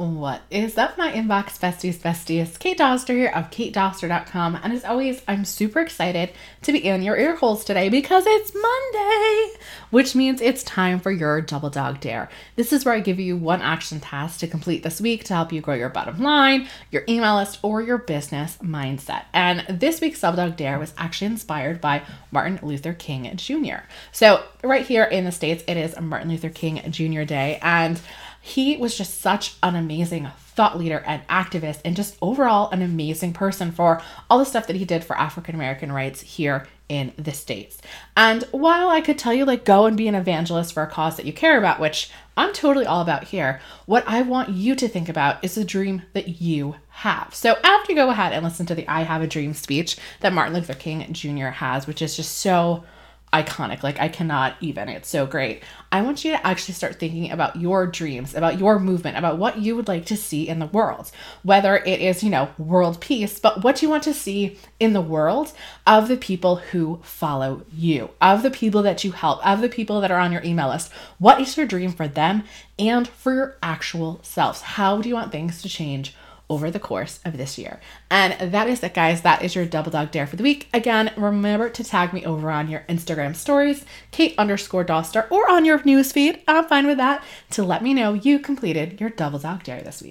What is up, my inbox besties, besties? Kate Doster here of katedoster.com. And as always, I'm super excited to be in your ear holes today because it's Monday, which means it's time for your double dog dare. This is where I give you one action task to complete this week to help you grow your bottom line, your email list, or your business mindset. And this week's double dog dare was actually inspired by Martin Luther King Jr. So, right here in the States, it is Martin Luther King Jr. Day. And he was just such an amazing thought leader and activist, and just overall an amazing person for all the stuff that he did for African American rights here in the States. And while I could tell you, like, go and be an evangelist for a cause that you care about, which I'm totally all about here, what I want you to think about is the dream that you have. So after you go ahead and listen to the I Have a Dream speech that Martin Luther King Jr. has, which is just so iconic. Like I cannot even. It's so great. I want you to actually start thinking about your dreams, about your movement, about what you would like to see in the world. Whether it is, you know, world peace, but what you want to see in the world of the people who follow you, of the people that you help, of the people that are on your email list. What is your dream for them and for your actual selves? How do you want things to change? Over the course of this year. And that is it, guys. That is your double dog dare for the week. Again, remember to tag me over on your Instagram stories, Kate underscore Doster, or on your newsfeed. I'm fine with that to let me know you completed your double dog dare this week.